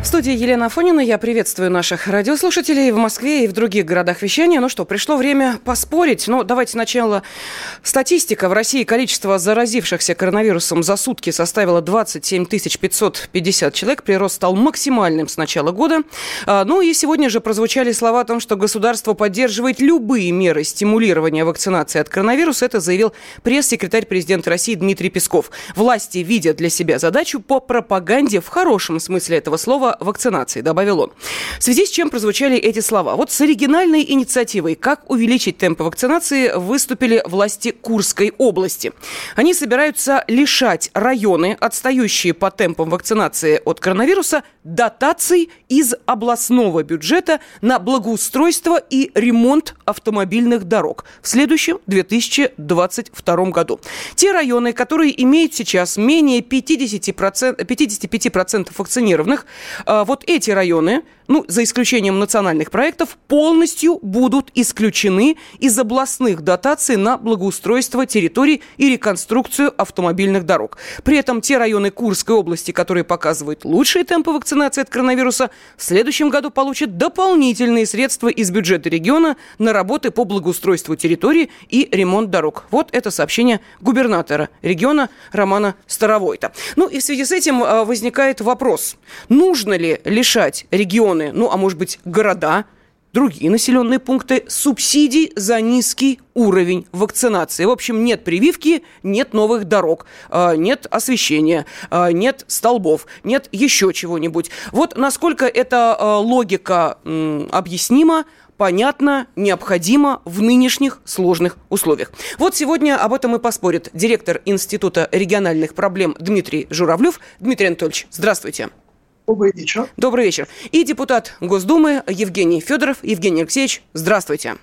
В студии Елена Афонина. Я приветствую наших радиослушателей в Москве и в других городах вещания. Ну что, пришло время поспорить. Но давайте сначала. Статистика. В России количество заразившихся коронавирусом за сутки составило 27 550 человек. Прирост стал максимальным с начала года. А, ну и сегодня же прозвучали слова о том, что государство поддерживает любые меры стимулирования вакцинации от коронавируса. Это заявил пресс-секретарь президента России Дмитрий Песков. Власти видят для себя задачу по пропаганде в хорошем смысле этого слова вакцинации, добавил он. В связи с чем прозвучали эти слова? Вот с оригинальной инициативой «Как увеличить темпы вакцинации» выступили власти Курской области. Они собираются лишать районы, отстающие по темпам вакцинации от коронавируса, дотаций из областного бюджета на благоустройство и ремонт автомобильных дорог в следующем 2022 году. Те районы, которые имеют сейчас менее 50%, 55% вакцинированных, вот эти районы, ну, за исключением национальных проектов, полностью будут исключены из областных дотаций на благоустройство территорий и реконструкцию автомобильных дорог. При этом те районы Курской области, которые показывают лучшие темпы вакцинации от коронавируса, в следующем году получат дополнительные средства из бюджета региона на работы по благоустройству территории и ремонт дорог. Вот это сообщение губернатора региона Романа Старовойта. Ну и в связи с этим а, возникает вопрос, нужно ли лишать регионы, ну а может быть города, другие населенные пункты субсидий за низкий уровень вакцинации. В общем, нет прививки, нет новых дорог, а, нет освещения, а, нет столбов, нет еще чего-нибудь. Вот насколько эта а, логика объяснима, понятно, необходимо в нынешних сложных условиях. Вот сегодня об этом и поспорит директор Института региональных проблем Дмитрий Журавлев. Дмитрий Анатольевич, здравствуйте. Добрый вечер. Добрый вечер. И депутат Госдумы Евгений Федоров. Евгений Алексеевич, здравствуйте.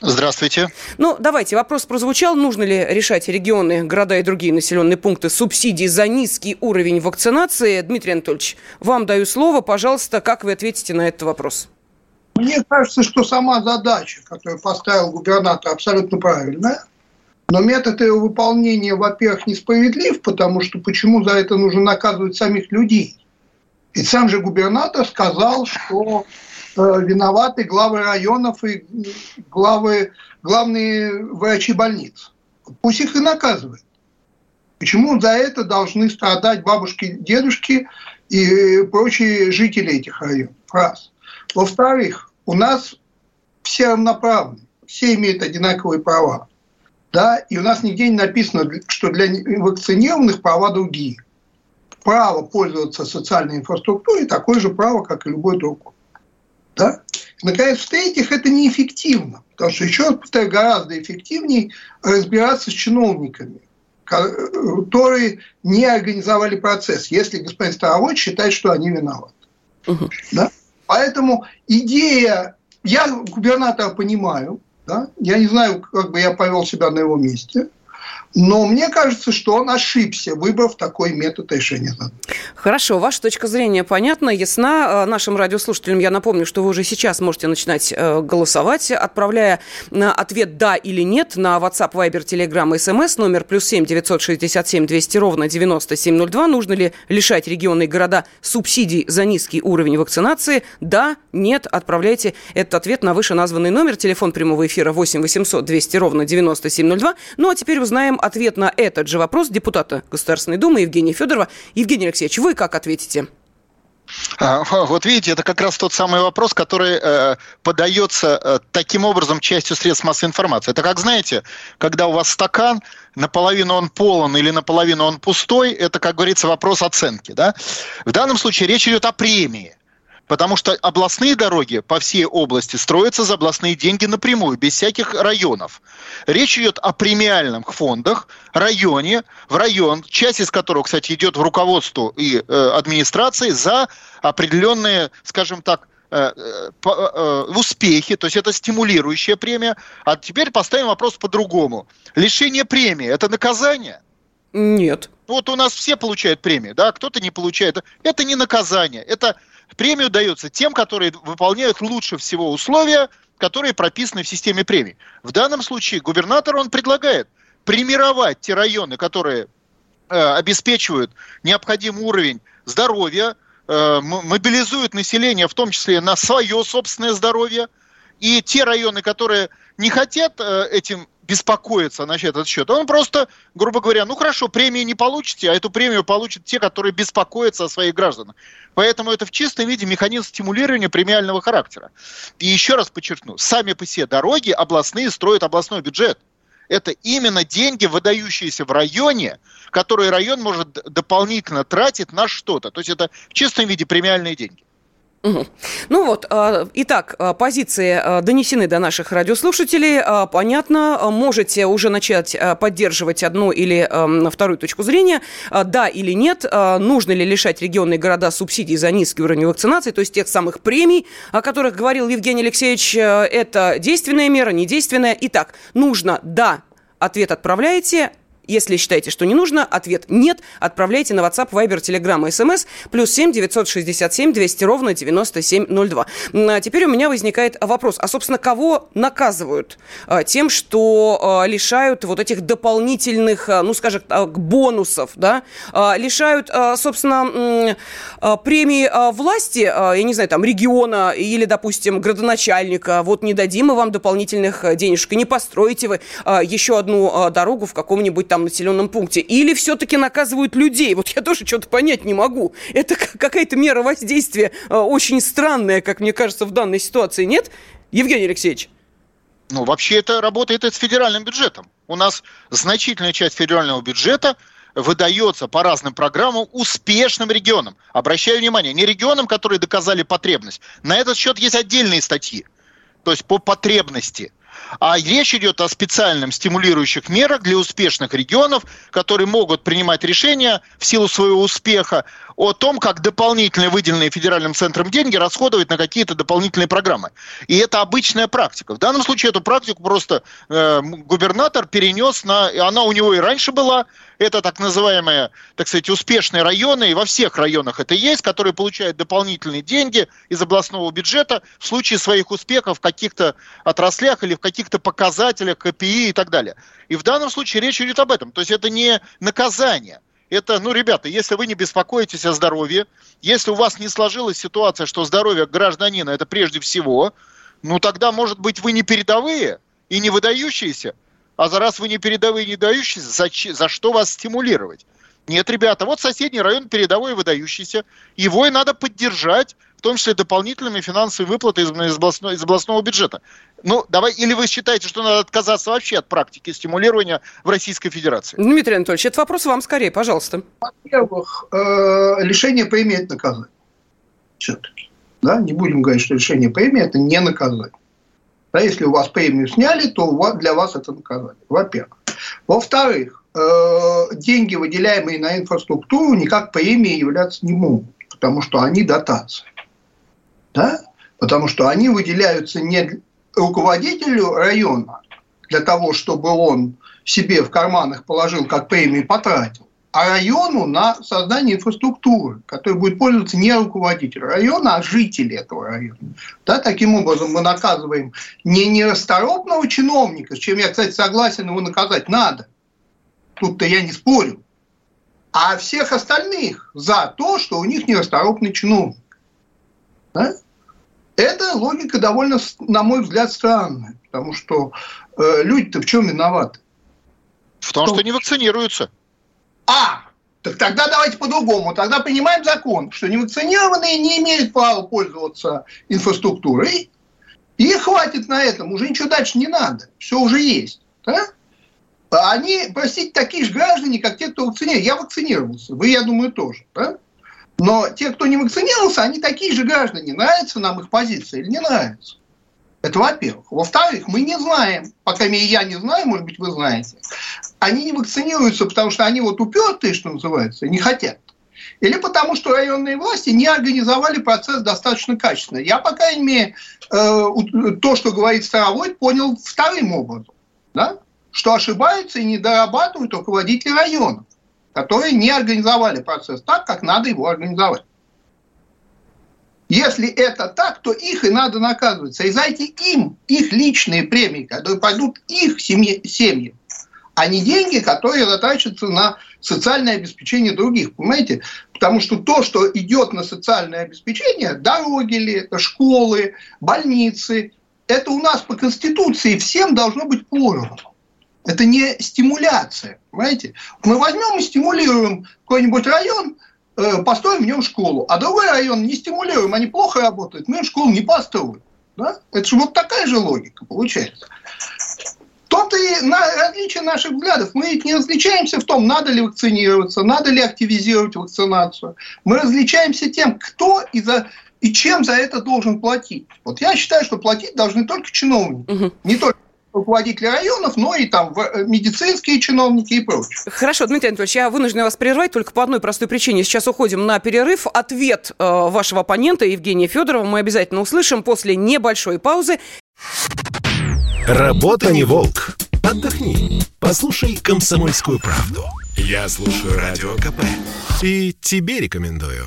Здравствуйте. Ну, давайте, вопрос прозвучал. Нужно ли решать регионы, города и другие населенные пункты субсидий за низкий уровень вакцинации? Дмитрий Анатольевич, вам даю слово. Пожалуйста, как вы ответите на этот вопрос? Мне кажется, что сама задача, которую поставил губернатор, абсолютно правильная. Но метод ее выполнения, во-первых, несправедлив, потому что почему за это нужно наказывать самих людей? И сам же губернатор сказал, что э, виноваты главы районов и главы, главные врачи больниц. Пусть их и наказывают. Почему за это должны страдать бабушки, дедушки и прочие жители этих районов? Раз. Во-вторых, у нас все равноправны, все имеют одинаковые права. Да? И у нас нигде не написано, что для вакцинированных права другие право пользоваться социальной инфраструктурой такое же право, как и любой другой. Да? Наконец, в-третьих, это неэффективно. Потому что, еще раз повторяю, гораздо эффективнее разбираться с чиновниками, которые не организовали процесс, если господин Старовой считает, что они виноваты. Угу. Да? Поэтому идея, я губернатора понимаю, да? я не знаю, как бы я повел себя на его месте – но мне кажется, что он ошибся, выбрав такой метод решения задачи. Хорошо, ваша точка зрения понятна, ясна. Э, нашим радиослушателям я напомню, что вы уже сейчас можете начинать э, голосовать, отправляя ответ «да» или «нет» на WhatsApp, Viber, Telegram, SMS, номер плюс семь девятьсот шестьдесят семь двести ровно девяносто семь ноль два. Нужно ли лишать регионы и города субсидий за низкий уровень вакцинации? Да, нет, отправляйте этот ответ на вышеназванный номер. Телефон прямого эфира 8 800 200 ровно 9702. Ну а теперь узнаем ответ на этот же вопрос депутата Государственной Думы Евгения Федорова. Евгений Алексеевич, вы как ответите? А, вот видите, это как раз тот самый вопрос, который э, подается э, таким образом частью средств массовой информации. Это как, знаете, когда у вас стакан, наполовину он полон или наполовину он пустой, это, как говорится, вопрос оценки. Да? В данном случае речь идет о премии. Потому что областные дороги по всей области строятся за областные деньги напрямую, без всяких районов. Речь идет о премиальных фондах, районе, в район, часть из которого, кстати, идет в руководство и э, администрации за определенные, скажем так, э, успехи, то есть это стимулирующая премия. А теперь поставим вопрос по-другому. Лишение премии – это наказание? Нет. Вот у нас все получают премию, да, кто-то не получает. Это не наказание, это премию дается тем, которые выполняют лучше всего условия, которые прописаны в системе премий. В данном случае губернатор, он предлагает премировать те районы, которые э, обеспечивают необходимый уровень здоровья, э, мобилизуют население, в том числе на свое собственное здоровье, и те районы, которые не хотят э, этим беспокоиться насчет этот счет. Он просто, грубо говоря, ну хорошо, премии не получите, а эту премию получат те, которые беспокоятся о своих гражданах. Поэтому это в чистом виде механизм стимулирования премиального характера. И еще раз подчеркну, сами по себе дороги областные строят областной бюджет. Это именно деньги, выдающиеся в районе, которые район может дополнительно тратить на что-то. То есть это в чистом виде премиальные деньги. Ну вот, а, итак, а, позиции а, донесены до наших радиослушателей. Понятно, можете уже начать поддерживать одну или вторую точку зрения. Да или нет, нужно ли лишать регионы и города субсидий за низкий уровень вакцинации, то есть тех самых премий, о которых говорил Евгений Алексеевич, это действенная мера, недейственная. Итак, нужно, да, ответ отправляете, если считаете, что не нужно, ответ «нет». Отправляйте на WhatsApp, Viber, Telegram SMS плюс 7 967 200 ровно 9702. А теперь у меня возникает вопрос. А, собственно, кого наказывают а, тем, что а, лишают вот этих дополнительных, ну, скажем так, бонусов, да? Лишают, собственно, премии власти, я не знаю, там, региона или, допустим, градоначальника. Вот не дадим мы вам дополнительных денежек. И не построите вы еще одну дорогу в каком-нибудь там населенном пункте? Или все-таки наказывают людей? Вот я тоже что-то понять не могу. Это какая-то мера воздействия э, очень странная, как мне кажется, в данной ситуации, нет? Евгений Алексеевич. Ну, вообще это работает и с федеральным бюджетом. У нас значительная часть федерального бюджета выдается по разным программам успешным регионам. Обращаю внимание, не регионам, которые доказали потребность. На этот счет есть отдельные статьи. То есть по потребности. А речь идет о специальном стимулирующих мерах для успешных регионов, которые могут принимать решения в силу своего успеха о том, как дополнительные выделенные федеральным центром деньги расходовать на какие-то дополнительные программы. И это обычная практика. В данном случае эту практику просто э, губернатор перенес на... Она у него и раньше была. Это так называемые, так сказать, успешные районы. И во всех районах это есть, которые получают дополнительные деньги из областного бюджета в случае своих успехов в каких-то отраслях или в каких-то показателях КПИ и так далее. И в данном случае речь идет об этом. То есть это не наказание – это, ну, ребята, если вы не беспокоитесь о здоровье, если у вас не сложилась ситуация, что здоровье гражданина это прежде всего, ну тогда, может быть, вы не передовые и не выдающиеся. А за раз вы не передовые и не выдающиеся, за, за что вас стимулировать? Нет, ребята, вот соседний район передовой и выдающийся. Его и надо поддержать, в том числе дополнительными финансовыми выплатами из, из, областного, из областного бюджета. Ну, давай, или вы считаете, что надо отказаться вообще от практики стимулирования в Российской Федерации? Дмитрий Анатольевич, это вопрос вам скорее, пожалуйста. Во-первых, э, лишение премии – это наказание. Все-таки. Да? Не будем говорить, что лишение премии – это не наказание. Да, если у вас премию сняли, то для вас это наказание. Во-первых. Во-вторых, э, деньги, выделяемые на инфраструктуру, никак премией являться не могут, потому что они дотации. Да? Потому что они выделяются не руководителю района для того, чтобы он себе в карманах положил, как премии потратил, а району на создание инфраструктуры, которой будет пользоваться не руководитель района, а жители этого района. Да, таким образом мы наказываем не нерасторопного чиновника, с чем я, кстати, согласен, его наказать надо. Тут-то я не спорю. А всех остальных за то, что у них нерасторопный чиновник. Да? Эта логика довольно, на мой взгляд, странная, потому что э, люди-то в чем виноваты? В том, что, что не вакцинируются. А, так тогда давайте по-другому. Тогда принимаем закон, что невакцинированные не имеют права пользоваться инфраструктурой, и хватит на этом, уже ничего дальше не надо, все уже есть. Да? Они, простите, такие же граждане, как те, кто вакцинировался. Я вакцинировался, вы, я думаю, тоже. Да? Но те, кто не вакцинировался, они такие же граждане. Нравится нам их позиция или не нравится? Это во-первых. Во-вторых, мы не знаем, пока я не знаю, может быть, вы знаете, они не вакцинируются, потому что они вот упертые, что называется, не хотят. или потому что районные власти не организовали процесс достаточно качественно. Я, по крайней мере, э, то, что говорит Старовой, понял вторым образом. Да? Что ошибаются и не дорабатывают руководители районов, которые не организовали процесс так, как надо его организовать. Если это так, то их и надо наказывать. Срезайте им их личные премии, которые пойдут их семье, семьям, а не деньги, которые затрачиваются на социальное обеспечение других. Понимаете? Потому что то, что идет на социальное обеспечение, дороги ли, школы, больницы, это у нас по Конституции всем должно быть поровну. Это не стимуляция, понимаете? Мы возьмем и стимулируем какой-нибудь район – Э, построим в нем школу, а другой район не стимулируем, они плохо работают, мы им школу не построим. Да? Это же вот такая же логика получается. То-то и на различие наших взглядов. Мы ведь не различаемся в том, надо ли вакцинироваться, надо ли активизировать вакцинацию. Мы различаемся тем, кто и, за, и чем за это должен платить. Вот я считаю, что платить должны только чиновники, угу. не только руководители районов, но и там э, медицинские чиновники и прочее. Хорошо, Дмитрий Анатольевич, я вынуждена вас прервать только по одной простой причине. Сейчас уходим на перерыв. Ответ э, вашего оппонента Евгения Федорова мы обязательно услышим после небольшой паузы. Работа не волк. Отдохни. Послушай комсомольскую правду. Я слушаю радио КП. И тебе рекомендую.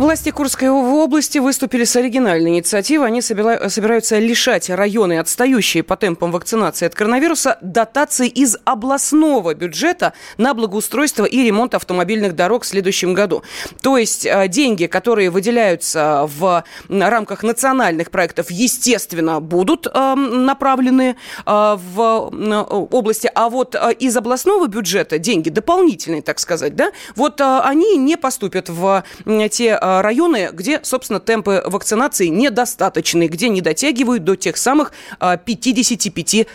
Власти Курской области выступили с оригинальной инициативой. Они собираются лишать районы, отстающие по темпам вакцинации от коронавируса, дотаций из областного бюджета на благоустройство и ремонт автомобильных дорог в следующем году. То есть э, деньги, которые выделяются в рамках национальных проектов, естественно, будут э, направлены э, в области, а вот из областного бюджета деньги дополнительные, так сказать, да, вот они не поступят в те а, районы, где, собственно, темпы вакцинации недостаточны, где не дотягивают до тех самых 55%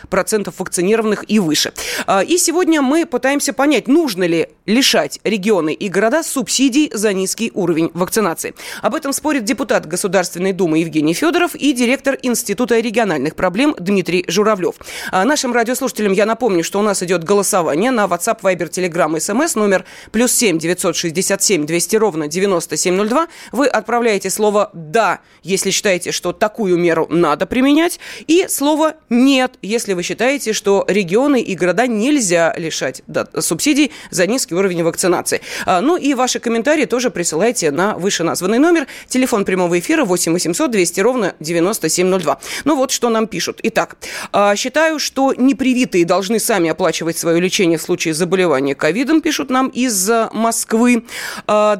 а, вакцинированных и выше. А, и сегодня мы пытаемся понять, нужно ли лишать регионы и города субсидий за низкий уровень вакцинации. Об этом спорит депутат Государственной Думы Евгений Федоров и директор Института региональных проблем Дмитрий Журавлев. Нашим радиослушателям я напомню, что у нас идет голосование на WhatsApp, Viber, Telegram, SMS номер плюс 7 967 200 ровно 9702 вы отправляете слово «да», если считаете, что такую меру надо применять, и слово «нет», если вы считаете, что регионы и города нельзя лишать субсидий за низкий уровень вакцинации. А, ну и ваши комментарии тоже присылайте на вышеназванный номер. Телефон прямого эфира 8 800 200 ровно 9702. Ну вот что нам пишут. Итак, а, считаю, что непривитые должны сами оплачивать свое лечение в случае заболевания ковидом, пишут нам из Москвы. А,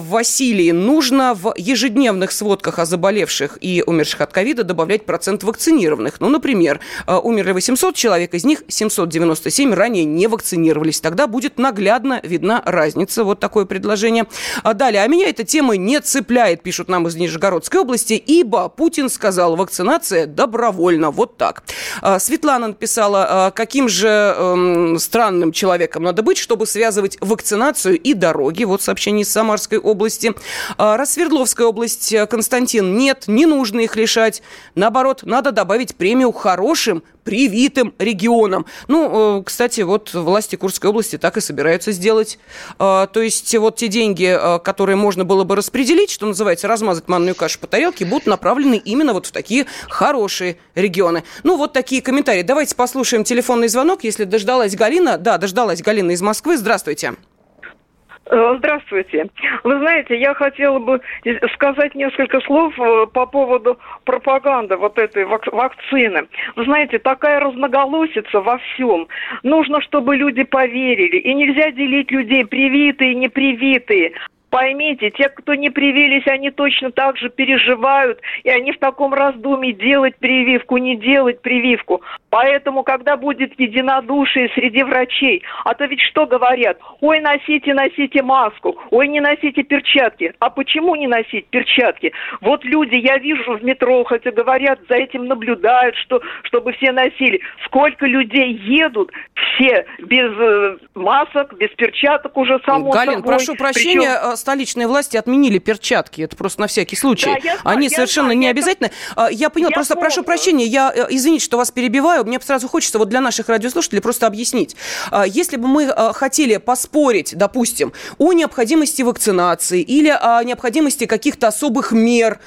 далее, Василий, нужно в ежедневных сводках о заболевших и умерших от ковида добавлять процент вакцинированных. Ну, например, э, умерли 800 человек, из них 797 ранее не вакцинировались. Тогда будет наглядно видна разница. Вот такое предложение. А далее, а меня эта тема не цепляет, пишут нам из Нижегородской области, ибо Путин сказал, вакцинация добровольно. Вот так. А, Светлана написала, «А каким же эм, странным человеком надо быть, чтобы связывать вакцинацию и дороги. Вот сообщение из Самарской области. А, Рассвердловская область, э, Константин, нет, не нужно их лишать. Наоборот, надо добавить премию хорошим, привитым регионам. Ну, э, кстати, вот власти Курской области так и собираются сделать. А, то есть вот те деньги, э, которые можно было бы распределить, что называется, размазать манную кашу по тарелке, будут направлены именно вот в такие хорошие регионы. Ну, вот такие комментарии. Давайте послушаем телефонный звонок, если дождалась Галина. Да, дождалась Галина из Москвы. Здравствуйте. Э, здравствуйте. Вы знаете, я хотела бы сказать несколько слов э, по поводу пропаганды вот этой вак- вакцины. Вы знаете, такая разноголосица во всем. Нужно, чтобы люди поверили. И нельзя делить людей привитые непривитые. Поймите, те, кто не привились, они точно так же переживают, и они в таком раздумье делать прививку, не делать прививку. Поэтому, когда будет единодушие среди врачей, а то ведь что говорят? Ой, носите, носите маску, ой, не носите перчатки. А почему не носить перчатки? Вот люди, я вижу в метро, хотя говорят, за этим наблюдают, что, чтобы все носили. Сколько людей едут все без э, масок, без перчаток уже само Галин, собой. прошу прощения, Причем... Э, столичные власти отменили перчатки. Это просто на всякий случай. Да, я Они я совершенно знаю, не я обязательно. Я поняла, я просто помню. прошу прощения, я извините, что вас перебиваю. Мне сразу хочется вот для наших радиослушателей просто объяснить. Если бы мы хотели поспорить, допустим, о необходимости вакцинации или о необходимости каких-то особых мер,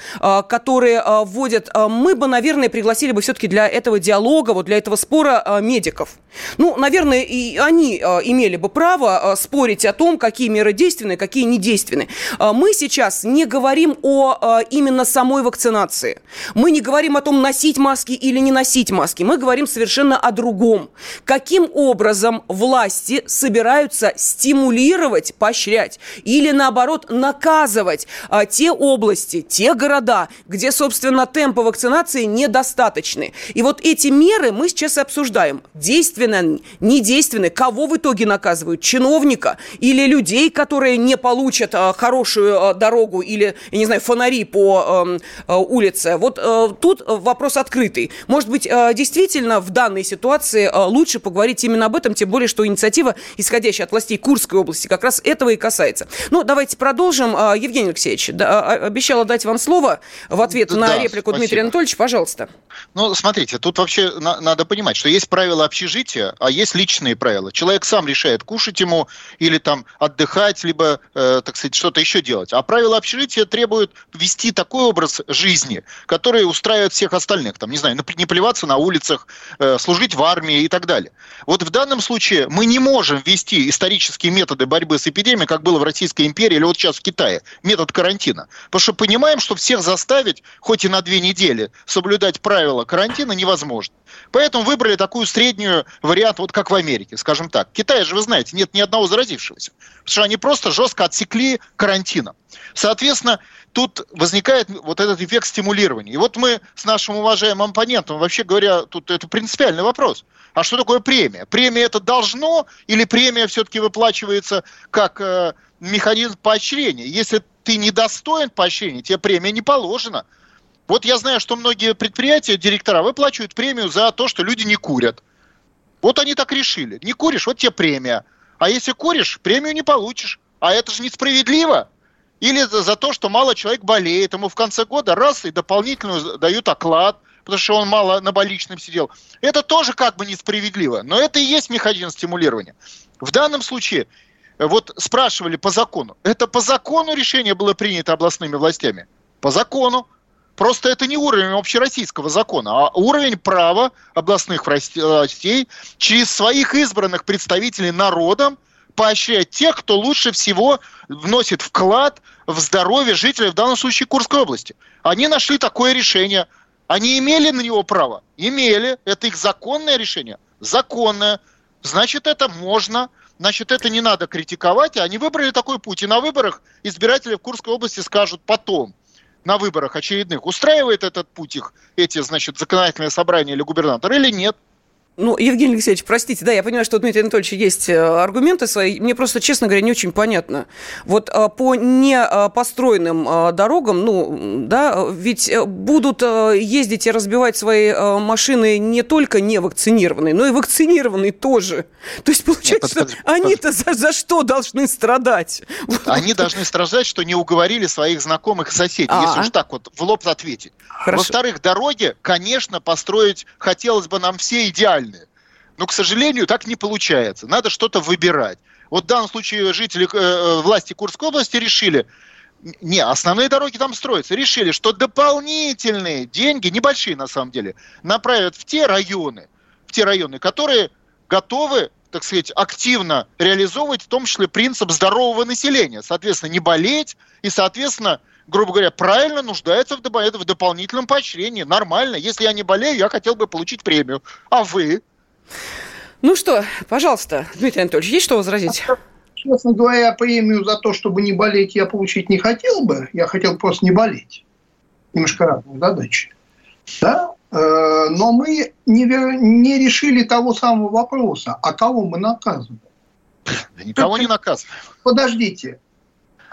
которые вводят, мы бы, наверное, пригласили бы все-таки для этого диалога, вот для этого спора медиков. Ну, наверное, и они э, имели бы право э, спорить о том, какие меры действенны, какие недейственны. Э, мы сейчас не говорим о именно самой вакцинации. Мы не говорим о том, носить маски или не носить маски. Мы говорим совершенно о другом. Каким образом власти собираются стимулировать, поощрять или, наоборот, наказывать те области, те города, где, собственно, темпы вакцинации недостаточны. И вот эти меры мы сейчас обсуждаем. Действенно, недейственны. Кого в итоге наказывают? Чиновника или людей, которые не получат а, хорошую а, дорогу или, я не знаю, фонари по эм, а, улице? Вот а, тут вопрос открытый. Может быть, а, действительно в данной ситуации а, лучше поговорить именно об этом, тем более, что инициатива, исходящая от властей Курской области, как раз этого и касается. Ну, давайте продолжим. А, Евгений Алексеевич, да, обещала дать вам слово в ответ да, на реплику спасибо. Дмитрия Анатольевича. Пожалуйста. Ну, смотрите, тут вообще на- надо понимать, что есть правила общежития, а есть личные правила. Человек сам решает, кушать ему или там отдыхать, либо, э, так сказать, что-то еще делать. А правила общежития требуют вести такой образ жизни, который устраивает всех остальных. Там, не знаю, не плеваться на улицах, э, служить в армии и так далее. Вот в данном случае мы не можем вести исторические методы борьбы с эпидемией, как было в Российской империи или вот сейчас в Китае, метод карантина. Потому что понимаем, что всех заставить, хоть и на две недели, соблюдать правила карантина невозможно. Поэтому выбрали такую среднюю вариант, вот как в Америке, скажем так. В Китае же, вы знаете, нет ни одного заразившегося. Потому что они просто жестко отсекли карантином. Соответственно, тут возникает вот этот эффект стимулирования. И вот мы с нашим уважаемым оппонентом, вообще говоря, тут это принципиальный вопрос. А что такое премия? Премия это должно или премия все-таки выплачивается как э, механизм поощрения? Если ты недостоин поощрения, тебе премия не положена. Вот я знаю, что многие предприятия, директора выплачивают премию за то, что люди не курят. Вот они так решили. Не куришь, вот тебе премия. А если куришь, премию не получишь. А это же несправедливо. Или за, за то, что мало человек болеет, ему в конце года раз и дополнительную дают оклад, потому что он мало на больничном сидел. Это тоже как бы несправедливо. Но это и есть механизм стимулирования. В данном случае, э, вот спрашивали по закону. Это по закону решение было принято областными властями? По закону. Просто это не уровень общероссийского закона, а уровень права областных властей через своих избранных представителей народом поощрять тех, кто лучше всего вносит вклад в здоровье жителей, в данном случае Курской области. Они нашли такое решение. Они имели на него право? Имели. Это их законное решение? Законное. Значит, это можно. Значит, это не надо критиковать. Они выбрали такой путь. И на выборах избиратели в Курской области скажут потом – на выборах очередных, устраивает этот путь их, эти, значит, законодательные собрания или губернатор, или нет? Ну, Евгений Алексеевич, простите, да, я понимаю, что у Дмитрия Анатольевича есть э, аргументы свои. Мне просто, честно говоря, не очень понятно. Вот э, по непостроенным э, дорогам, ну, да, ведь будут ездить и разбивать свои машины не только невакцинированные, но и вакцинированные тоже. То есть, получается, Нет, они-то за, за что должны страдать? Они должны страдать, что не уговорили своих знакомых и соседей, а -а. если уж так вот в лоб ответить. Во-вторых, дороги, конечно, построить хотелось бы нам все идеально. Но, к сожалению, так не получается. Надо что-то выбирать. Вот в данном случае жители э, э, власти Курской области решили, не, основные дороги там строятся, решили, что дополнительные деньги, небольшие на самом деле, направят в те районы, в те районы, которые готовы так сказать, активно реализовывать в том числе принцип здорового населения. Соответственно, не болеть и, соответственно, грубо говоря, правильно нуждается в, в дополнительном поощрении. Нормально. Если я не болею, я хотел бы получить премию. А вы? Ну что, пожалуйста, Дмитрий Анатольевич, есть что возразить? Честно говоря, премию за то, чтобы не болеть, я получить не хотел бы. Я хотел просто не болеть. Немножко разные задачи. Да? Э, но мы не, не решили того самого вопроса, а кого мы наказываем. Да никого не наказываем. Подождите,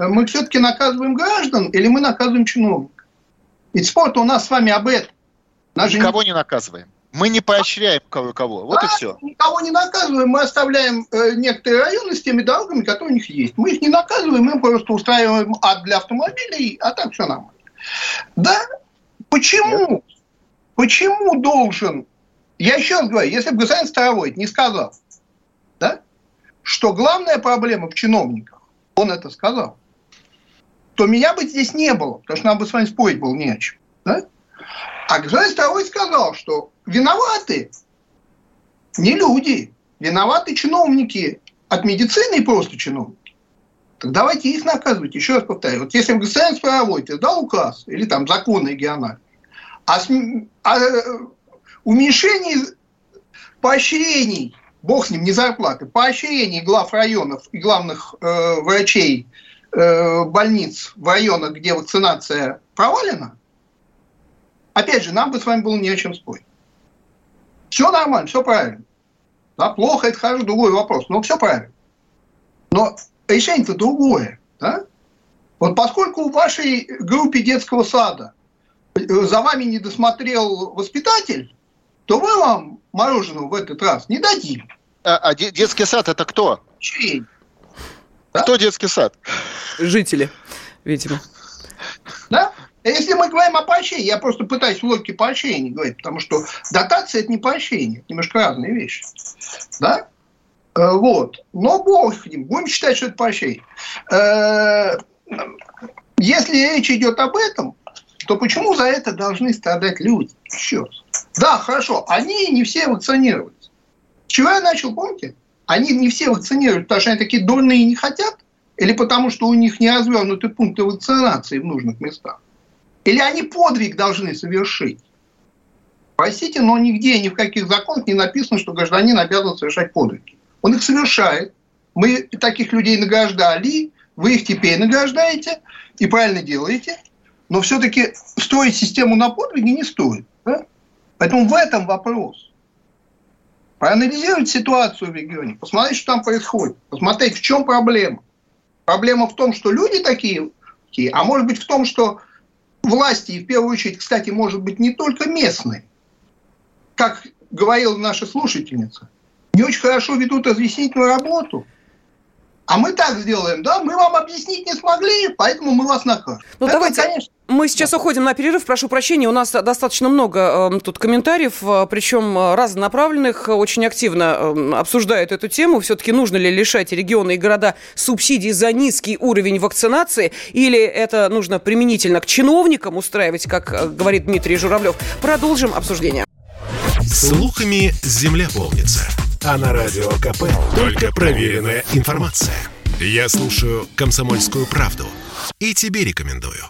Э, мы все-таки наказываем граждан или мы наказываем чиновников? Ведь спор у нас с вами об этом. Нас Никого не... не наказываем. Мы не поощряем кого-кого. Вот да, и все. Никого не наказываем. Мы оставляем э, некоторые районы с теми дорогами, которые у них есть. Мы их не наказываем, мы просто устраиваем ад для автомобилей, а так все нормально. Да? Почему? Почему должен... Я еще раз говорю, если бы господин Старовой не сказал, да, что главная проблема в чиновниках, он это сказал, то меня бы здесь не было, потому что нам бы с вами спорить было не о чем. Да? А господин Старовой сказал, что виноваты не люди, виноваты чиновники от медицины и просто чиновники. Так давайте их наказывать. Еще раз повторяю. Вот если господин Старовой издал указ или там закон региональный, а, а уменьшение поощрений, бог с ним, не зарплаты, поощрений глав районов и главных э, врачей э, больниц в районах, где вакцинация провалена, опять же, нам бы с вами было не о чем спорить. Все нормально, все правильно. Да, плохо, это хорошо, другой вопрос, но все правильно. Но решение-то другое. Да? Вот поскольку в вашей группе детского сада э, за вами не досмотрел воспитатель, то мы вам мороженого в этот раз не дадим. А, а детский сад это кто? Чей? Да? Кто детский сад? Жители, видимо. Да? Если мы говорим о поощрении, я просто пытаюсь в логике поощрения говорить, потому что дотация – это не поощрение, это немножко разные вещи. Да? Э, вот. Но бог с ним, будем считать, что это поощрение. Э, если речь идет об этом, то почему за это должны страдать люди? Еще раз. Да, хорошо, они не все вакцинировались. С чего я начал, помните? Они не все вакцинируют, потому что они такие дурные и не хотят? Или потому что у них не развернуты пункты вакцинации в нужных местах? Или они подвиг должны совершить? Простите, но нигде, ни в каких законах не написано, что гражданин обязан совершать подвиги. Он их совершает. Мы таких людей награждали, вы их теперь награждаете и правильно делаете. Но все-таки строить систему на подвиги не стоит. Да? Поэтому в этом вопрос. Проанализировать ситуацию в регионе, посмотреть, что там происходит, посмотреть, в чем проблема. Проблема в том, что люди такие, а может быть в том, что власти, и в первую очередь, кстати, может быть, не только местные, как говорила наша слушательница, не очень хорошо ведут разъяснительную работу. А мы так сделаем, да, мы вам объяснить не смогли, поэтому мы вас накажем. Ну, Это, давайте, конечно, мы сейчас да. уходим на перерыв. Прошу прощения, у нас достаточно много э, тут комментариев, э, причем э, разнонаправленных. Очень активно э, обсуждают эту тему. Все-таки нужно ли лишать регионы и города субсидий за низкий уровень вакцинации, или это нужно применительно к чиновникам устраивать, как э, говорит Дмитрий Журавлев. Продолжим обсуждение. Слухами земля полнится. А на радио КП только проверенная информация. Я слушаю «Комсомольскую правду» и тебе рекомендую.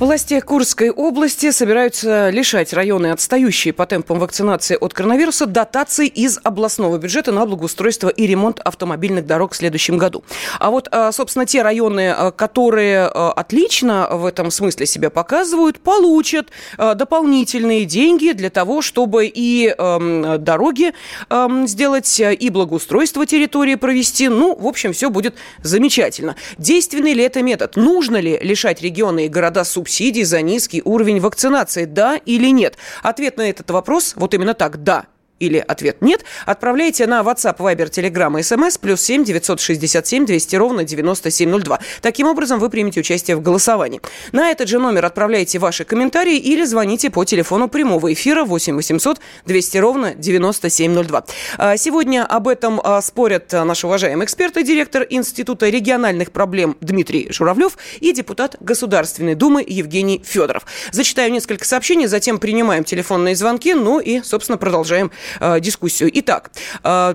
Власти Курской области собираются лишать районы, отстающие по темпам вакцинации от коронавируса, дотаций из областного бюджета на благоустройство и ремонт автомобильных дорог в следующем году. А вот, а, собственно, те районы, а, которые а, отлично в этом смысле себя показывают, получат дополнительные деньги для того, чтобы и дороги сделать, и благоустройство территории провести. Ну, в общем, все будет замечательно. Действенный ли это метод? Нужно ли лишать регионы и города субсидий? Субсидий за низкий уровень вакцинации, да или нет? Ответ на этот вопрос вот именно так, да или ответ нет, отправляйте на WhatsApp, Viber, Telegram SMS плюс 7 967 200 ровно 9702. Таким образом, вы примете участие в голосовании. На этот же номер отправляйте ваши комментарии или звоните по телефону прямого эфира 8 800 200 ровно 9702. А, сегодня об этом а, спорят наши уважаемые эксперты, директор Института региональных проблем Дмитрий Журавлев и депутат Государственной Думы Евгений Федоров. Зачитаю несколько сообщений, затем принимаем телефонные звонки, ну и, собственно, продолжаем э, дискуссию. Итак, э,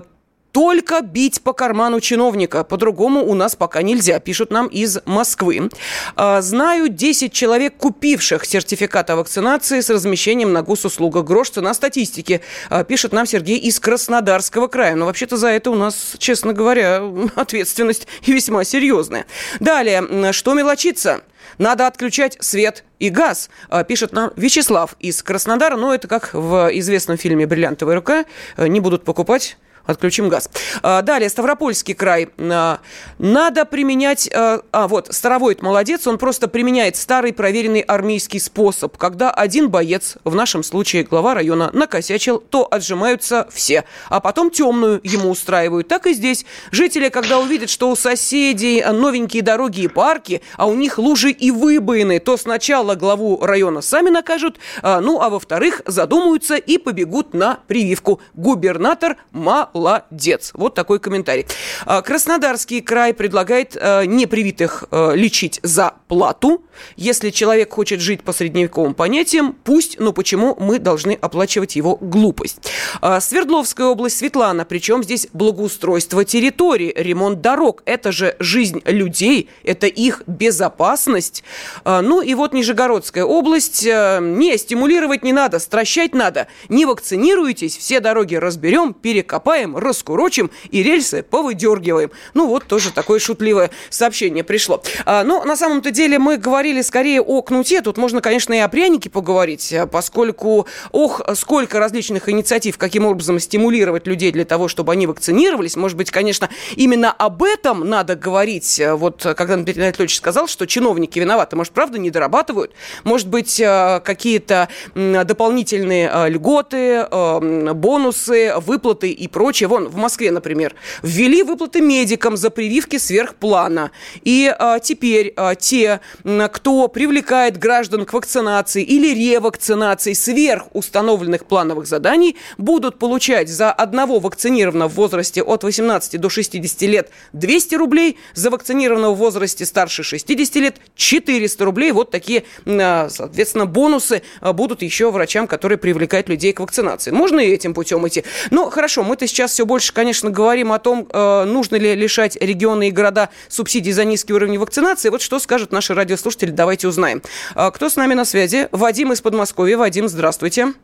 только бить по карману чиновника. По-другому у нас пока нельзя, пишут нам из Москвы. А, знаю 10 человек, купивших сертификат о вакцинации с размещением на госуслугах. Грош цена статистики, пишет нам Сергей из Краснодарского края. Но вообще-то за это у нас, честно говоря, ответственность весьма серьезная. Далее, что мелочиться? Надо отключать свет и газ, а, пишет нам Вячеслав из Краснодара. Но это как в известном фильме «Бриллиантовая рука». Не будут покупать Отключим газ. А, далее, Ставропольский край. А, надо применять... А, а, вот, Старовойт молодец, он просто применяет старый проверенный армейский способ. Когда один боец, в нашем случае глава района, накосячил, то отжимаются все. А потом темную ему устраивают. Так и здесь. Жители, когда увидят, что у соседей новенькие дороги и парки, а у них лужи и выбоины, то сначала главу района сами накажут, ну, а во-вторых, задумаются и побегут на прививку. Губернатор молодец молодец. Вот такой комментарий. А, Краснодарский край предлагает э, непривитых э, лечить за плату. Если человек хочет жить по средневековым понятиям, пусть, но почему мы должны оплачивать его глупость? А, Свердловская область, Светлана, причем здесь благоустройство территории, ремонт дорог. Это же жизнь людей, это их безопасность. А, ну и вот Нижегородская область. Э, не, стимулировать не надо, стращать надо. Не вакцинируйтесь, все дороги разберем, перекопаем, размотаем, раскурочим и рельсы повыдергиваем. Ну, вот тоже такое шутливое сообщение пришло. А, но на самом-то деле мы говорили скорее о кнуте. Тут можно, конечно, и о прянике поговорить, а, поскольку, ох, сколько различных инициатив, каким образом стимулировать людей для того, чтобы они вакцинировались. Может быть, конечно, именно об этом надо говорить. А, вот когда Дмитрий Анатольевич сказал, что чиновники виноваты, может, правда, не дорабатывают? Может быть, а, какие-то дополнительные льготы, бонусы, выплаты и прочее прочее. Вон, в Москве, например, ввели выплаты медикам за прививки сверхплана. И а, теперь а, те, кто привлекает граждан к вакцинации или ревакцинации сверх установленных плановых заданий, будут получать за одного вакцинированного в возрасте от 18 до 60 лет 200 рублей, за вакцинированного в возрасте старше 60 лет 400 рублей. Вот такие, а, соответственно, бонусы а, будут еще врачам, которые привлекают людей к вакцинации. Можно и этим путем идти. Но хорошо, мы-то сейчас сейчас все больше, конечно, говорим о том, э, нужно ли лишать регионы и города субсидий за низкий уровень вакцинации. Вот что скажут наши радиослушатели, давайте узнаем. Э, кто с нами на связи? Вадим из Подмосковья. Вадим, здравствуйте.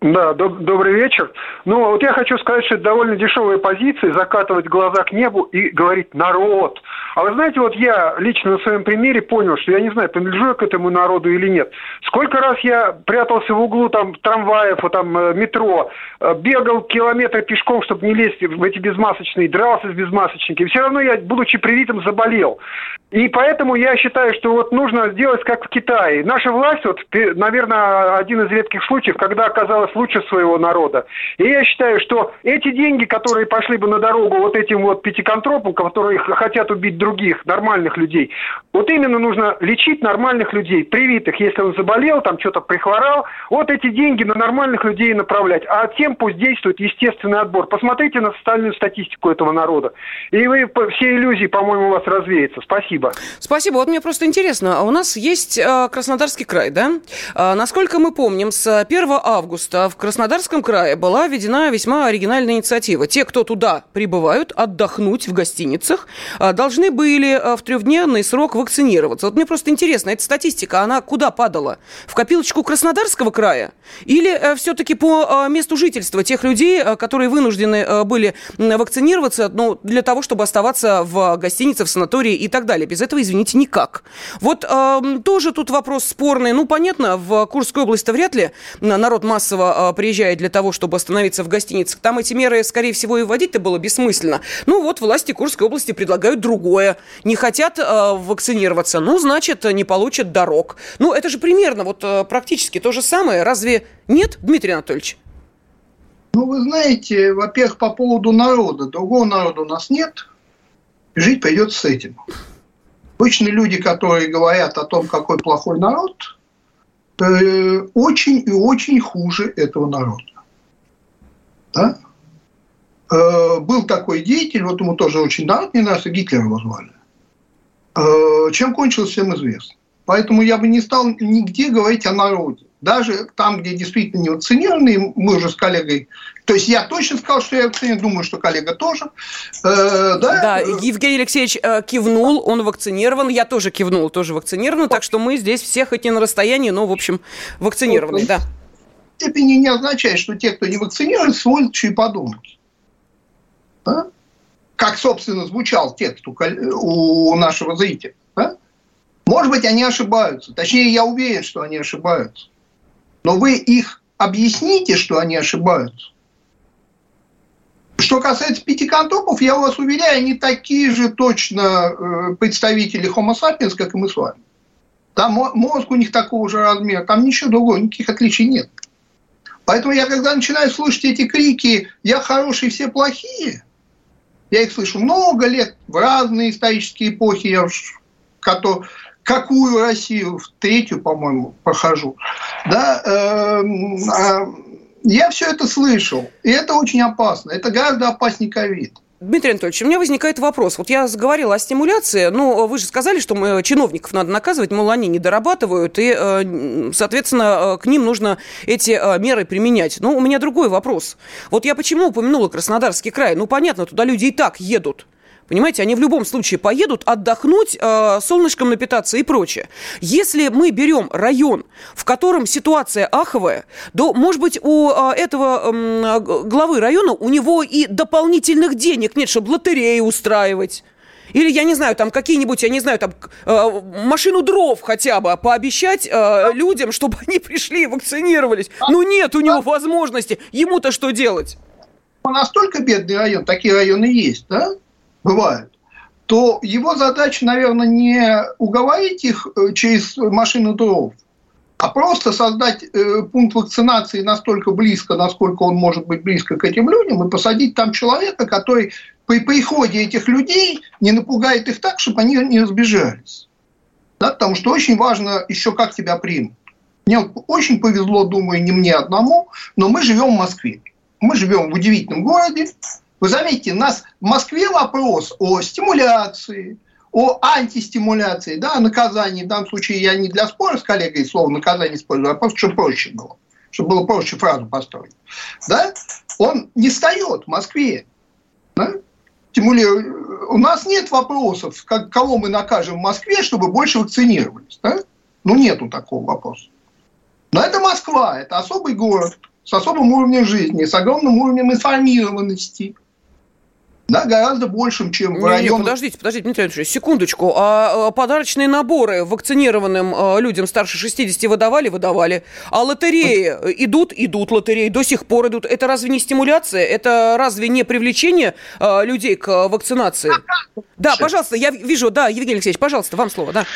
Да, доб- добрый вечер. Ну, вот я хочу сказать, что это довольно дешевая позиция, закатывать глаза к небу и говорить «народ». А вы знаете, вот я лично на своем примере понял, что я не знаю, принадлежу я к этому народу или нет. Сколько раз я прятался в углу там трамваев, там э, метро, э, бегал километры пешком, чтобы не лезть в эти безмасочные, дрался с безмасочниками. Все равно я, будучи привитым, заболел. И поэтому я считаю, что вот нужно сделать как в Китае. Наша власть, вот, наверное, один из редких случаев, когда оказалась лучше своего народа. И я считаю, что эти деньги, которые пошли бы на дорогу вот этим вот пятиконтропам, которые хотят убить других, нормальных людей, вот именно нужно лечить нормальных людей, привитых. Если он заболел, там что-то прихворал, вот эти деньги на нормальных людей направлять. А тем пусть действует естественный отбор. Посмотрите на социальную статистику этого народа. И вы все иллюзии, по-моему, у вас развеются. Спасибо. Спасибо. Вот мне просто интересно, а у нас есть э, Краснодарский край, да? Э, насколько мы помним, с 1 августа в Краснодарском крае была введена весьма оригинальная инициатива. Те, кто туда прибывают, отдохнуть в гостиницах, э, должны были э, в трехдневный срок вакцинироваться. Вот мне просто интересно, эта статистика, она куда падала? В копилочку Краснодарского края? Или э, все-таки по э, месту жительства тех людей, которые вынуждены были вакцинироваться, ну, для того, чтобы оставаться в гостинице, в санатории и так далее? Без этого, извините, никак. Вот тоже тут вопрос спорный. Ну, понятно, в Курской области вряд ли народ массово э, приезжает для того, чтобы остановиться в гостиницах. Там эти меры, скорее всего, и вводить-то было бессмысленно. Ну, вот власти Курской области предлагают другое. Не хотят э, вакцинироваться, ну, значит, не получат дорог. Ну, это же примерно вот э, практически то же самое. Разве нет, Дмитрий Анатольевич? Ну, вы знаете, во-первых, по поводу народа. Другого народа у нас нет. Жить придется с этим. Обычные люди, которые говорят о том, какой плохой народ, очень и очень хуже этого народа. Да? Э, был такой деятель, вот ему тоже очень народ не нравится, Гитлера его звали. Э, чем кончилось, всем известно. Поэтому я бы не стал нигде говорить о народе. Даже там, где действительно не вакцинированные, мы уже с коллегой, то есть я точно сказал, что я вакцинирован, думаю, что коллега тоже. Э, да? да, Евгений Алексеевич э, кивнул, он вакцинирован, я тоже кивнул, тоже вакцинирован, так что мы здесь все хоть и на расстоянии, но, в общем, вакцинированы, да. Степени не означает, что те, кто не вакцинирован, сволочи и подонки. Да? Как, собственно, звучал текст у, у нашего зрителя. Да? Может быть, они ошибаются. Точнее, я уверен, что они ошибаются. Но вы их объясните, что они ошибаются. Что касается пятикантропов, я вас уверяю, они такие же точно э, представители Homo sapiens, как и мы с вами. Там мозг у них такого же размера, там ничего другого, никаких отличий нет. Поэтому я, когда начинаю слышать эти крики «я хороший, все плохие», я их слышу много лет, в разные исторические эпохи, я уж, какую Россию, в третью, по-моему, прохожу, да, э, я все это слышал, и это очень опасно, это гораздо опаснее ковид. Дмитрий Анатольевич, у меня возникает вопрос. Вот я говорила о стимуляции, но вы же сказали, что мы, чиновников надо наказывать, мол, они не дорабатывают, и, э, соответственно, к ним нужно эти э, меры применять. Но у меня другой вопрос. Вот я почему упомянула Краснодарский край? Ну, понятно, туда люди и так едут. Понимаете, они в любом случае поедут отдохнуть, э, солнышком напитаться и прочее. Если мы берем район, в котором ситуация аховая, то, может быть, у э, этого главы района у него и дополнительных денег нет, чтобы лотереи устраивать. Или, я не знаю, там какие-нибудь, я не знаю, там э, машину дров хотя бы пообещать э, людям, чтобы они пришли и вакцинировались. Ну нет у него возможности. Ему-то что делать? Настолько бедный район, такие районы есть, да? Бывают, то его задача, наверное, не уговорить их э, через машину дров, а просто создать э, пункт вакцинации настолько близко, насколько он может быть близко к этим людям, и посадить там человека, который при приходе этих людей не напугает их так, чтобы они не разбежались. Да, потому что очень важно еще, как тебя примут. Мне очень повезло, думаю, не мне одному, но мы живем в Москве. Мы живем в удивительном городе, вы заметите, нас в Москве вопрос о стимуляции, о антистимуляции, да, о наказании. В данном случае я не для спора с коллегой слово наказание использую, а просто чтобы проще было. Чтобы было проще фразу построить. Да? Он не встает в Москве. Да? У нас нет вопросов, как, кого мы накажем в Москве, чтобы больше вакцинировались. Да? Ну, нету такого вопроса. Но это Москва, это особый город с особым уровнем жизни, с огромным уровнем информированности – да, гораздо большим, чем в районах. Не, подождите, подождите, Дмитрий Анатольевич, секундочку. А, а подарочные наборы вакцинированным а, людям старше 60 выдавали? Выдавали. А лотереи идут? Идут лотереи, до сих пор идут. Это разве не стимуляция? Это разве не привлечение а, людей к вакцинации? Да, пожалуйста, я вижу, да, Евгений Алексеевич, пожалуйста, вам слово, да.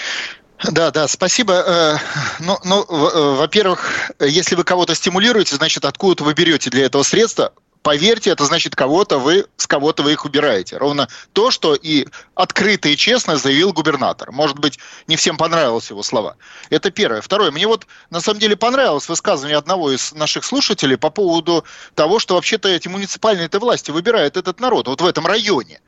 Да, да, спасибо. Э, ну, ну э, во-первых, если вы кого-то стимулируете, значит, откуда вы берете для этого средства? Поверьте, это значит, кого-то вы, с кого-то вы их убираете. Ровно то, что и открыто и честно заявил губернатор. Может быть, не всем понравились его слова. Это первое. Второе. Мне вот на самом деле понравилось высказывание одного из наших слушателей по поводу того, что вообще-то эти муниципальные -то власти выбирают этот народ вот в этом районе.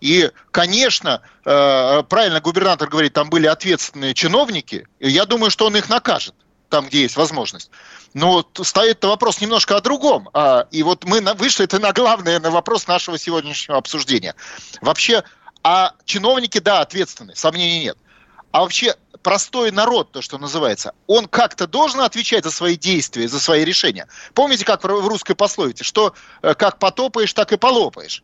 И, конечно, э, правильно губернатор говорит, там были ответственные чиновники, и я думаю, что он их накажет там, где есть возможность. Но стоит вопрос немножко о другом. А, и вот мы вышли это на главный на вопрос нашего сегодняшнего обсуждения. Вообще, а чиновники, да, ответственны, сомнений нет. А вообще простой народ, то, что называется, он как-то должен отвечать за свои действия, за свои решения. Помните, как в русской пословице, что э, как потопаешь, так и полопаешь?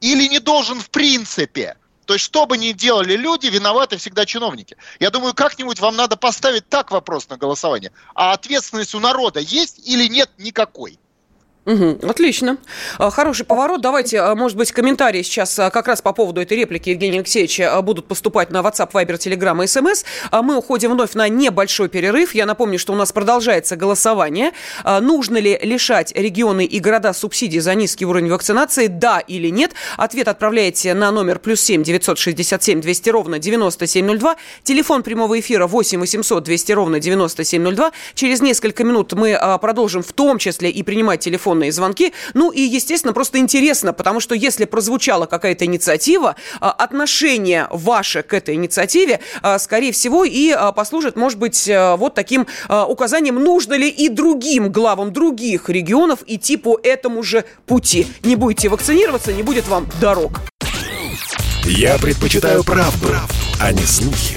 Или не должен в принципе? То есть, что бы ни делали люди, виноваты всегда чиновники. Я думаю, как-нибудь вам надо поставить так вопрос на голосование. А ответственность у народа есть или нет никакой? Угу, отлично. А, хороший поворот. Давайте, а, может быть, комментарии сейчас а, как раз по поводу этой реплики Евгения Алексеевича будут поступать на WhatsApp, Viber, Telegram и SMS. Мы уходим вновь на небольшой перерыв. Я напомню, что у нас продолжается голосование. Нужно ли лишать регионы и города субсидий за низкий уровень вакцинации? Да или нет? Ответ отправляете на номер плюс семь девятьсот шестьдесят семь двести ровно девяносто семь ноль два. Телефон прямого эфира восемь восемьсот двести ровно девяносто семь ноль два. Через несколько минут мы продолжим в том числе и принимать телефон телефонные звонки. Ну и, естественно, просто интересно, потому что если прозвучала какая-то инициатива, отношение ваше к этой инициативе, скорее всего, и послужит, может быть, вот таким указанием, нужно ли и другим главам других регионов идти по этому же пути. Не будете вакцинироваться, не будет вам дорог. Я предпочитаю правду, а не слухи.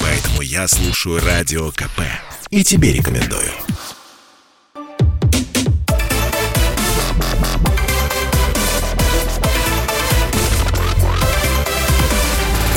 Поэтому я слушаю Радио КП. И тебе рекомендую.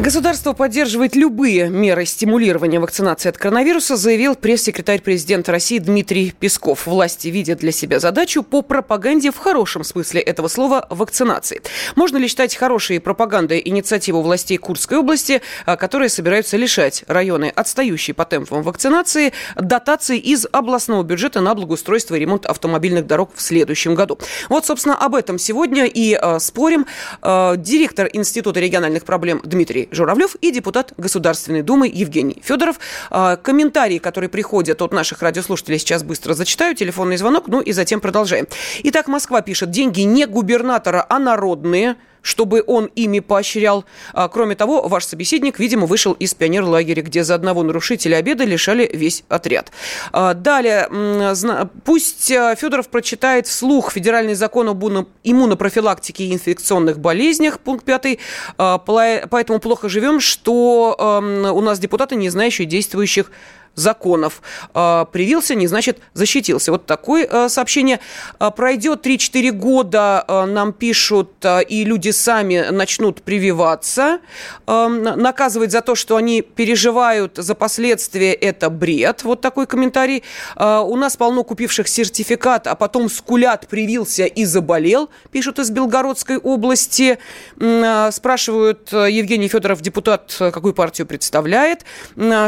Государство поддерживает любые меры стимулирования вакцинации от коронавируса, заявил пресс-секретарь президента России Дмитрий Песков. Власти видят для себя задачу по пропаганде в хорошем смысле этого слова вакцинации. Можно ли считать хорошей пропагандой инициативу властей Курской области, а, которые собираются лишать районы, отстающие по темпам вакцинации, дотации из областного бюджета на благоустройство и ремонт автомобильных дорог в следующем году? Вот, собственно, об этом сегодня и э, спорим. Э, директор Института региональных проблем Дмитрий Журавлев и депутат Государственной Думы Евгений Федоров. А, комментарии, которые приходят от наших радиослушателей, сейчас быстро зачитаю. Телефонный звонок, ну и затем продолжаем. Итак, Москва пишет, деньги не губернатора, а народные – чтобы он ими поощрял. А, кроме того, ваш собеседник, видимо, вышел из пионерлагеря, где за одного нарушителя обеда лишали весь отряд. А, далее, пусть а, Федоров прочитает вслух федеральный закон об иммунопрофилактике и инфекционных болезнях, пункт 5. А, поэтому плохо живем, что у нас депутаты, не знающие действующих законов. А, привился, не значит защитился. Вот такое а, сообщение. А, пройдет 3-4 года, нам пишут, и люди сами начнут прививаться. Наказывать за то, что они переживают за последствия, это бред. Вот такой комментарий. У нас полно купивших сертификат, а потом скулят, привился и заболел, пишут из Белгородской области. Спрашивают, Евгений Федоров, депутат, какую партию представляет.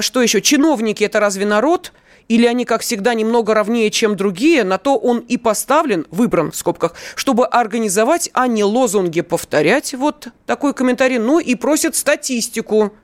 Что еще? Чиновники это разве народ? Или они, как всегда, немного ровнее, чем другие? На то он и поставлен, выбран в скобках, чтобы организовать, а не лозунги повторять. Вот такой комментарий. Ну и просят статистику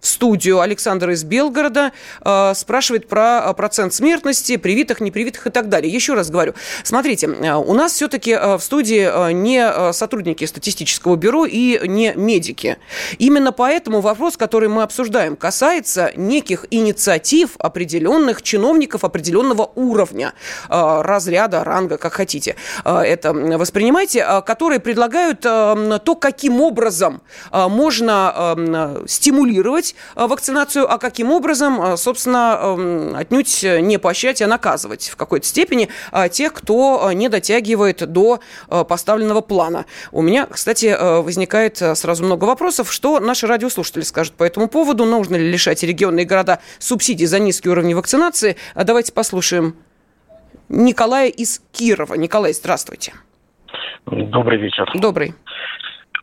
студию. Александр из Белгорода э, спрашивает про э, процент смертности, привитых, непривитых и так далее. Еще раз говорю, смотрите, э, у нас все-таки в студии не сотрудники статистического бюро и не медики. Именно поэтому вопрос, который мы обсуждаем, касается неких инициатив определенных чиновников определенного уровня, разряда, ранга, как хотите. Это воспринимайте, которые предлагают то, каким образом можно стимулировать делать э, вакцинацию, а каким образом, э, собственно, эм, отнюдь не поощрять, а наказывать в какой-то степени э, тех, кто не дотягивает до поставленного плана. У меня, кстати, возникает сразу много вопросов, что наши радиослушатели скажут по этому поводу, нужно ли лишать регионы и города субсидий за низкий уровень вакцинации. А давайте послушаем Николая из Кирова. Николай, здравствуйте. Добрый вечер. Добрый.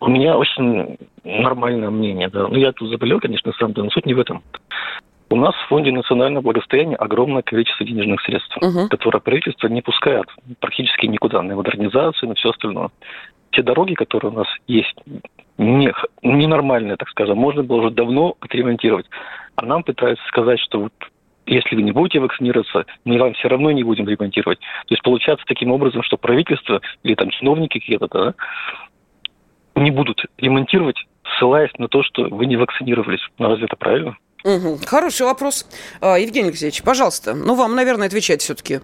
У меня очень нормальное мнение, да. Ну, я тут заболел, конечно, сам, да, но суть не в этом. У нас в Фонде национального благосостояния огромное количество денежных средств, uh-huh. которые правительство не пускает практически никуда, на модернизацию, на все остальное. Те дороги, которые у нас есть, не, ненормальные, так скажем, можно было уже давно отремонтировать. А нам пытаются сказать, что вот если вы не будете вакцинироваться, мы вам все равно не будем ремонтировать. То есть получается таким образом, что правительство или там чиновники какие-то, да, не будут ремонтировать, ссылаясь на то, что вы не вакцинировались. Но разве это правильно? Угу. Хороший вопрос. А, Евгений Алексеевич, пожалуйста. Ну, вам, наверное, отвечать все-таки.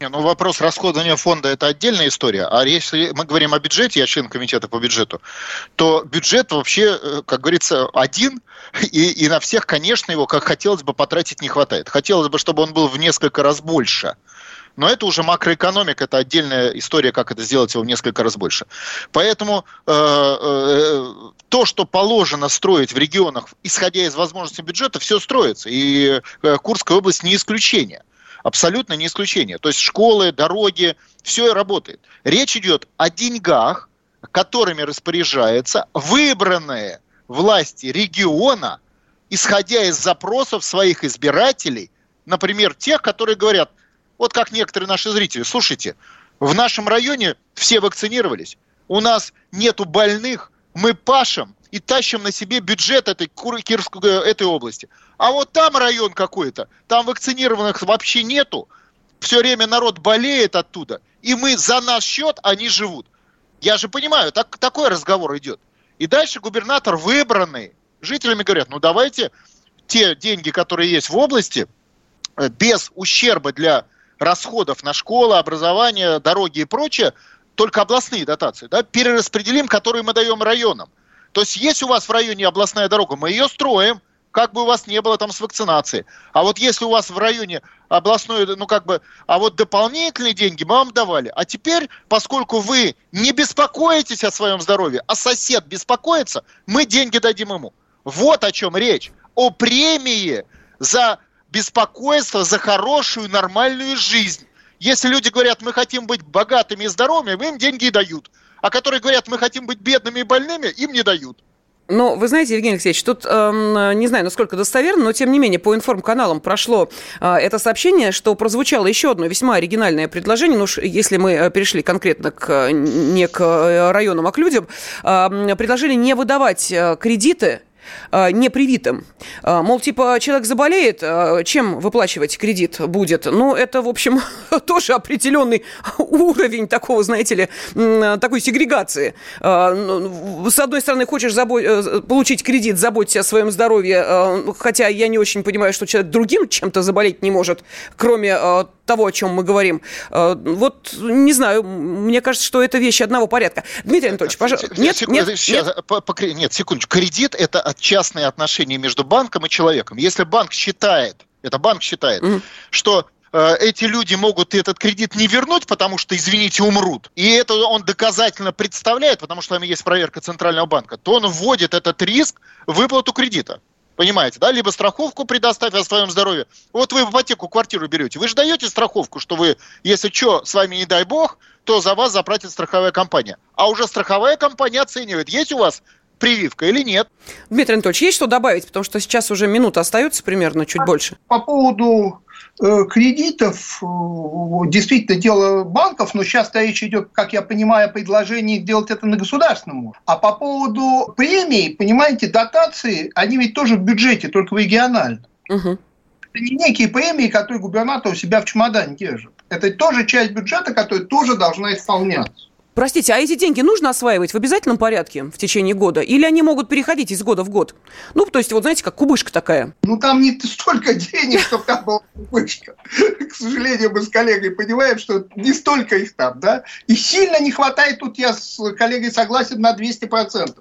Не, ну вопрос расходования фонда – это отдельная история. А если мы говорим о бюджете, я член комитета по бюджету, то бюджет вообще, э, как говорится, один, и, и на всех, конечно, его, как хотелось бы, потратить не хватает. Хотелось бы, чтобы он был в несколько раз больше – но это уже макроэкономика, это отдельная история, как это сделать его в несколько раз больше. Поэтому э, э, то, что положено строить в регионах, исходя из возможностей бюджета, все строится. И э, Курская область не исключение. Абсолютно не исключение. То есть школы, дороги, все работает. Речь идет о деньгах, которыми распоряжается выбранные власти региона, исходя из запросов своих избирателей, например, тех, которые говорят, вот как некоторые наши зрители. Слушайте, в нашем районе все вакцинировались. У нас нету больных, мы пашем, и тащим на себе бюджет этой, Кирской, э, этой области. А вот там район какой-то, там вакцинированных вообще нету, все время народ болеет оттуда, и мы за наш счет, они живут. Я же понимаю, так, такой разговор идет. И дальше губернатор выбранный жителями говорят, ну давайте те деньги, которые есть в области, э, без ущерба для расходов на школы, образование, дороги и прочее, только областные дотации, да, перераспределим, которые мы даем районам. То есть есть у вас в районе областная дорога, мы ее строим, как бы у вас не было там с вакцинацией. А вот если у вас в районе областной, ну как бы, а вот дополнительные деньги мы вам давали. А теперь, поскольку вы не беспокоитесь о своем здоровье, а сосед беспокоится, мы деньги дадим ему. Вот о чем речь. О премии за беспокойство, за хорошую, нормальную жизнь. Если люди говорят, мы хотим быть богатыми и здоровыми, им деньги дают. А которые говорят, мы хотим быть бедными и больными, им не дают. Но вы знаете, Евгений Алексеевич, тут э, не знаю, насколько достоверно, но тем не менее по информканалам прошло э, это сообщение, что прозвучало еще одно весьма оригинальное предложение. Ну, если мы э, перешли конкретно к, не к э, районам, а к людям, э, предложили не выдавать э, кредиты э, непривитым. Э, мол, типа, человек заболеет, э, чем выплачивать кредит будет? Ну, это, в общем, тоже определенный уровень такого, знаете ли, такой сегрегации. Ну, с одной стороны, хочешь забо- получить кредит, заботься о своем здоровье, хотя я не очень понимаю, что человек другим чем-то заболеть не может, кроме того, о чем мы говорим. Вот, не знаю, мне кажется, что это вещи одного порядка. Дмитрий Анатольевич, пожалуйста. Нет, Секунд, нет, сейчас, нет? По, по, нет, секундочку. Кредит – это частные отношения между банком и человеком. Если банк считает, это банк считает, mm-hmm. что э, эти люди могут этот кредит не вернуть, потому что, извините, умрут, и это он доказательно представляет, потому что там есть проверка Центрального банка, то он вводит этот риск в выплату кредита. Понимаете, да? Либо страховку предоставь о своем здоровье. Вот вы в ипотеку квартиру берете. Вы же даете страховку, что вы, если что, с вами не дай бог, то за вас заплатит страховая компания. А уже страховая компания оценивает, есть у вас прививка или нет. Дмитрий Анатольевич, есть что добавить? Потому что сейчас уже минута остается примерно, чуть больше. По поводу э, кредитов, э, действительно дело банков, но сейчас речь идет, как я понимаю, о предложении делать это на государственном уровне. А по поводу премий, понимаете, дотации, они ведь тоже в бюджете, только в региональном. Угу. Это не некие премии, которые губернатор у себя в чемодане держит. Это тоже часть бюджета, которая тоже должна исполняться. Простите, а эти деньги нужно осваивать в обязательном порядке в течение года? Или они могут переходить из года в год? Ну, то есть, вот знаете, как кубышка такая. Ну, там не столько денег, чтобы там была кубышка. К сожалению, мы с коллегой понимаем, что не столько их там, да? И сильно не хватает, тут я с коллегой согласен на 200%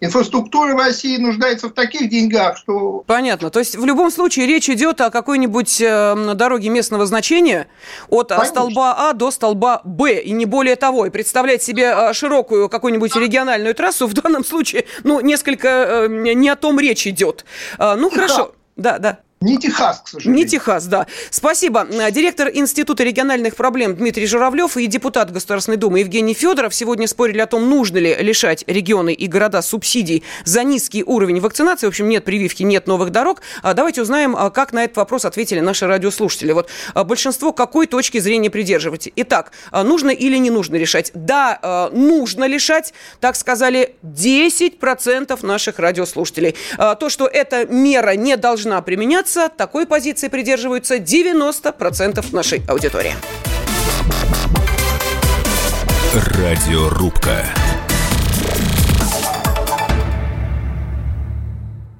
инфраструктура в России нуждается в таких деньгах, что... Понятно. То есть в любом случае речь идет о какой-нибудь э, дороге местного значения от Конечно. столба А до столба Б, и не более того. И представлять себе э, широкую какую-нибудь региональную трассу в данном случае, ну, несколько э, не о том речь идет. Э, ну, хорошо. Да, да. Не Техас, к сожалению. Не Техас, да. Спасибо. Директор Института региональных проблем Дмитрий Журавлев и депутат Государственной Думы Евгений Федоров сегодня спорили о том, нужно ли лишать регионы и города субсидий за низкий уровень вакцинации. В общем, нет прививки, нет новых дорог. А давайте узнаем, а, как на этот вопрос ответили наши радиослушатели. Вот а, большинство какой точки зрения придерживаете? Итак, нужно или не нужно решать? Да, нужно лишать, так сказали, 10% наших радиослушателей. То, что эта мера не должна применяться, Оказывается, такой позиции придерживаются 90% нашей аудитории. Радиорубка.